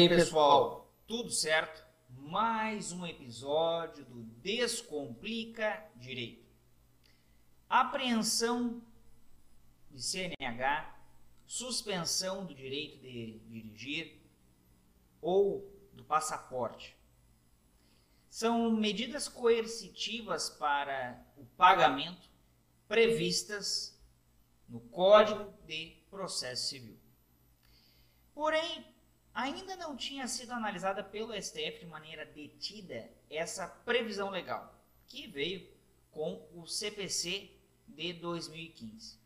aí, pessoal? Tudo certo? Mais um episódio do Descomplica Direito. Apreensão de CNH, suspensão do direito de dirigir ou do passaporte. São medidas coercitivas para o pagamento previstas no Código de Processo Civil. Porém, ainda não tinha sido analisada pelo STF de maneira detida essa previsão legal, que veio com o CPC de 2015.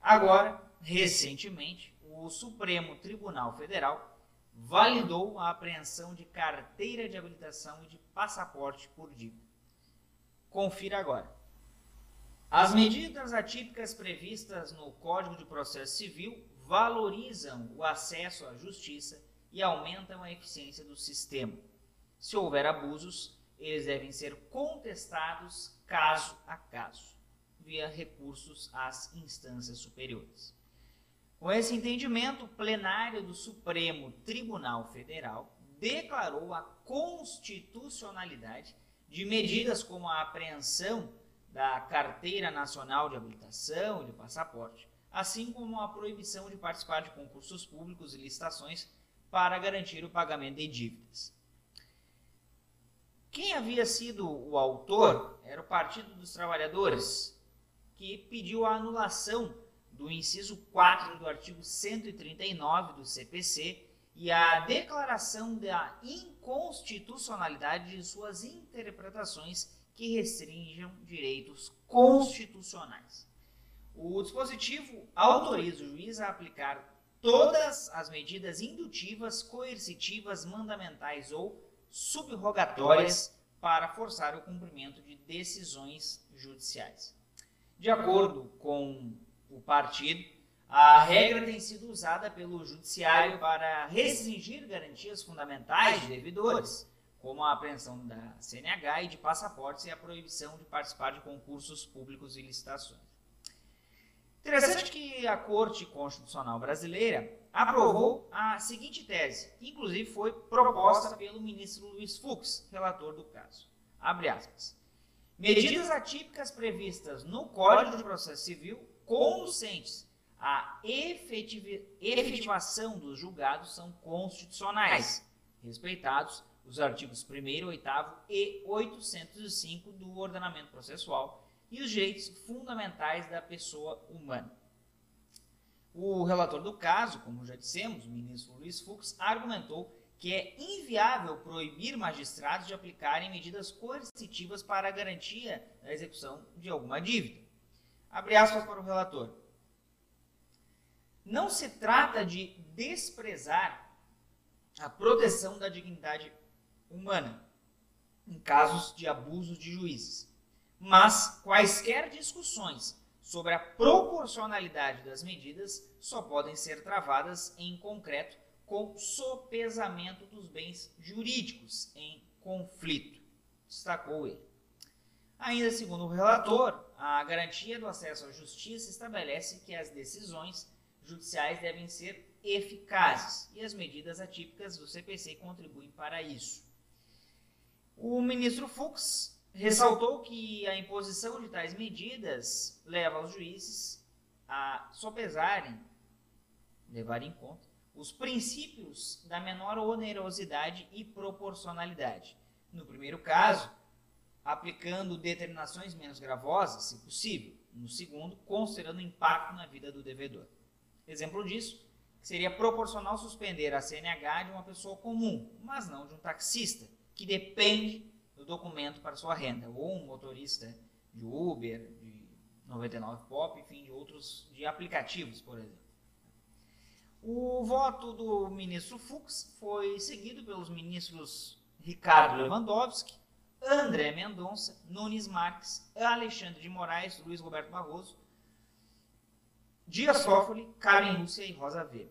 Agora, recentemente, o Supremo Tribunal Federal validou a apreensão de carteira de habilitação e de passaporte por dívida. Confira agora. As medidas atípicas previstas no Código de Processo Civil valorizam o acesso à justiça e aumentam a eficiência do sistema. Se houver abusos, eles devem ser contestados caso a caso, via recursos às instâncias superiores. Com esse entendimento, o plenário do Supremo Tribunal Federal declarou a constitucionalidade de medidas como a apreensão da Carteira Nacional de Habilitação e de Passaporte, assim como a proibição de participar de concursos públicos e licitações para garantir o pagamento de dívidas. Quem havia sido o autor era o Partido dos Trabalhadores, que pediu a anulação do inciso 4 do artigo 139 do CPC e a declaração da inconstitucionalidade de suas interpretações que restringam direitos constitucionais. O dispositivo autoriza o juiz a aplicar todas as medidas indutivas, coercitivas, mandamentais ou subrogatórias para forçar o cumprimento de decisões judiciais. De acordo com o partido, a regra tem sido usada pelo judiciário para restringir garantias fundamentais de devedores, como a apreensão da CNH e de passaportes e a proibição de participar de concursos públicos e licitações. Interessante que a Corte Constitucional Brasileira aprovou a seguinte tese, que inclusive foi proposta pelo ministro Luiz Fux, relator do caso. Abre aspas. Medidas atípicas previstas no Código de Processo Civil conducentes à efetivação dos julgados são constitucionais, respeitados os artigos 1 8 e 805 do ordenamento processual e os direitos fundamentais da pessoa humana. O relator do caso, como já dissemos, o ministro Luiz Fux, argumentou que é inviável proibir magistrados de aplicarem medidas coercitivas para a garantia da execução de alguma dívida. Abre aspas para o relator. Não se trata de desprezar a proteção da dignidade humana em casos de abusos de juízes mas quaisquer discussões sobre a proporcionalidade das medidas só podem ser travadas em concreto com sopesamento dos bens jurídicos em conflito, destacou ele. Ainda segundo o relator, a garantia do acesso à justiça estabelece que as decisões judiciais devem ser eficazes e as medidas atípicas do CPC contribuem para isso. O ministro Fux ressaltou que a imposição de tais medidas leva os juízes a sopesarem, levar em conta, os princípios da menor onerosidade e proporcionalidade. No primeiro caso, aplicando determinações menos gravosas, se possível. No segundo, considerando o impacto na vida do devedor. Exemplo disso seria proporcional suspender a CNH de uma pessoa comum, mas não de um taxista, que depende do documento para sua renda, ou um motorista de Uber, de 99 Pop, enfim, de outros, de aplicativos, por exemplo. O voto do ministro Fux foi seguido pelos ministros Ricardo Lewandowski, André Mendonça, Nunes Marques, Alexandre de Moraes, Luiz Roberto Barroso, Dias Toffoli, Karen Lúcia e Rosa Weber.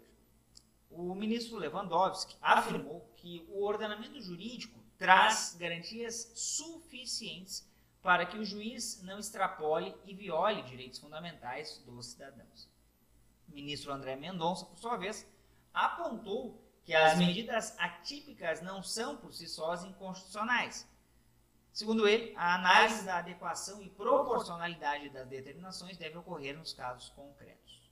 O ministro Lewandowski afirmou que o ordenamento jurídico traz garantias suficientes para que o juiz não extrapole e viole direitos fundamentais dos cidadãos. O ministro André Mendonça, por sua vez, apontou que as medidas atípicas não são por si sós inconstitucionais. Segundo ele, a análise da adequação e proporcionalidade das determinações deve ocorrer nos casos concretos.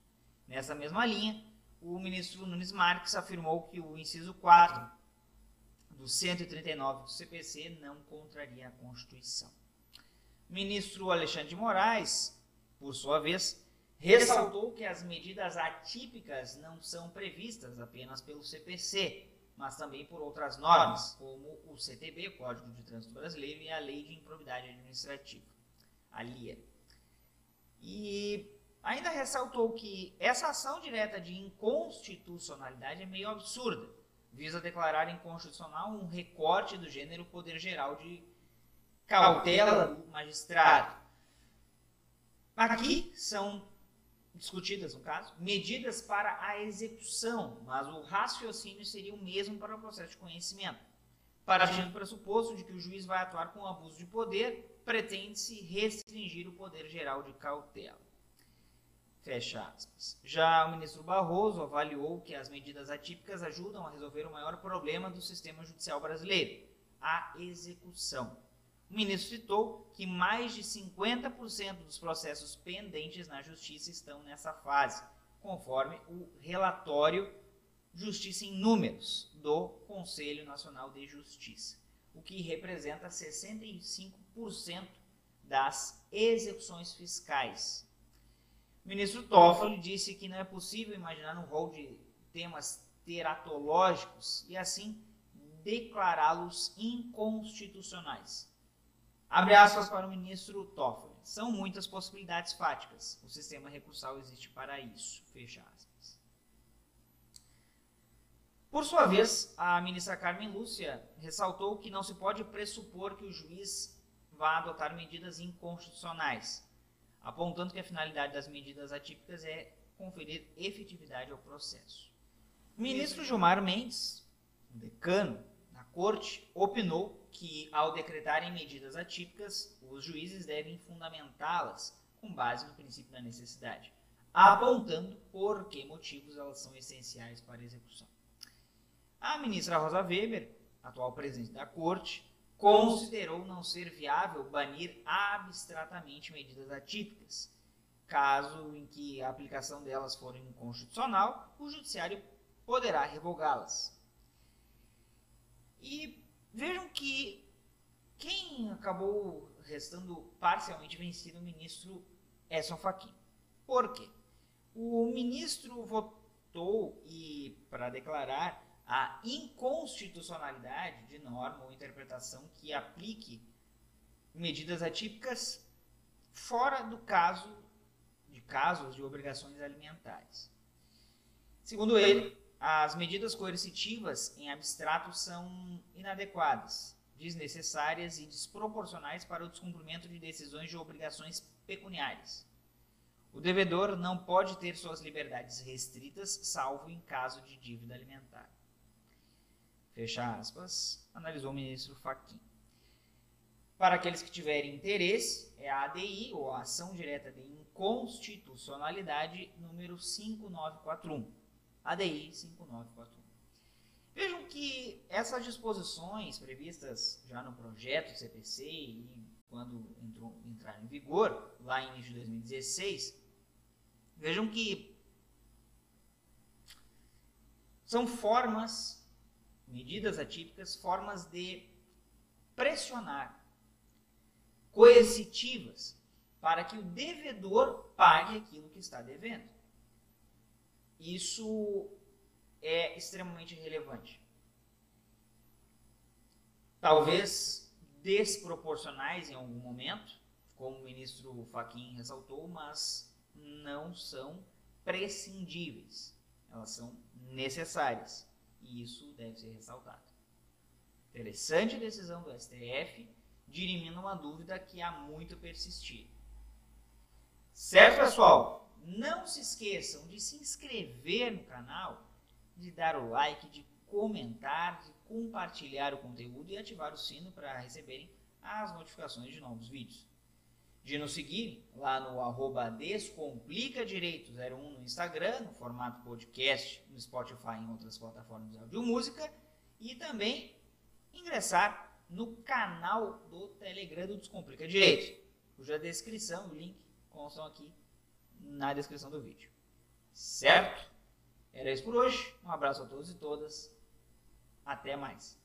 Nessa mesma linha, o ministro Nunes Marques afirmou que o inciso 4 do 139 do CPC não contraria a Constituição. O ministro Alexandre de Moraes, por sua vez, ressaltou que as medidas atípicas não são previstas apenas pelo CPC, mas também por outras normas, como o CTB, Código de Trânsito Brasileiro, e a Lei de Improbidade Administrativa, a LIA. E ainda ressaltou que essa ação direta de inconstitucionalidade é meio absurda, visa declarar inconstitucional um recorte do gênero poder geral de cautela do magistrado. Aqui são discutidas, no caso, medidas para a execução, mas o raciocínio seria o mesmo para o processo de conhecimento. Partindo do pressuposto de que o juiz vai atuar com abuso de poder, pretende-se restringir o poder geral de cautela. Fecha aspas. Já o ministro Barroso avaliou que as medidas atípicas ajudam a resolver o maior problema do sistema judicial brasileiro, a execução. O ministro citou que mais de 50% dos processos pendentes na justiça estão nessa fase, conforme o relatório Justiça em Números do Conselho Nacional de Justiça, o que representa 65% das execuções fiscais. O ministro Toffoli disse que não é possível imaginar um rol de temas teratológicos e assim declará-los inconstitucionais. Abre aspas para o ministro Toffoli. São muitas possibilidades fáticas. O sistema recursal existe para isso. Fecha aspas. Por sua vez, a ministra Carmen Lúcia ressaltou que não se pode pressupor que o juiz vá adotar medidas inconstitucionais, apontando que a finalidade das medidas atípicas é conferir efetividade ao processo. O ministro Gilmar Mendes, decano da corte, opinou que, ao decretarem medidas atípicas, os juízes devem fundamentá-las com base no princípio da necessidade, apontando por que motivos elas são essenciais para a execução. A ministra Rosa Weber, atual presidente da Corte, considerou não ser viável banir abstratamente medidas atípicas. Caso em que a aplicação delas for inconstitucional, o judiciário poderá revogá-las. E Vejam que quem acabou restando parcialmente vencido o ministro Edson Fachin. Por quê? O ministro votou e para declarar a inconstitucionalidade de norma ou interpretação que aplique medidas atípicas fora do caso de casos de obrigações alimentares. Segundo ele, as medidas coercitivas em abstrato são inadequadas, desnecessárias e desproporcionais para o descumprimento de decisões de obrigações pecuniárias. O devedor não pode ter suas liberdades restritas, salvo em caso de dívida alimentar. Fecha aspas, analisou o ministro Fachin. Para aqueles que tiverem interesse, é a ADI, ou a Ação Direta de Inconstitucionalidade, número 5941 ADI 5941. Vejam que essas disposições previstas já no projeto CPC e quando entrou, em vigor, lá em início de 2016, vejam que são formas, medidas atípicas, formas de pressionar, coercitivas, para que o devedor pague aquilo que está devendo. Isso é extremamente relevante. Talvez desproporcionais em algum momento, como o ministro Fachin ressaltou, mas não são prescindíveis. Elas são necessárias. E isso deve ser ressaltado. Interessante decisão do STF, dirimindo uma dúvida que há muito persistir. Certo, pessoal? Não se esqueçam de se inscrever no canal, de dar o like, de comentar, de compartilhar o conteúdo e ativar o sino para receberem as notificações de novos vídeos. De nos seguir lá no arroba Descomplica Direito 01 no Instagram, no formato podcast, no Spotify e em outras plataformas de áudio música, e também ingressar no canal do Telegram do Descomplica Direito, cuja descrição o link constam aqui na descrição do vídeo. Certo? Era isso por hoje. Um abraço a todos e todas. Até mais.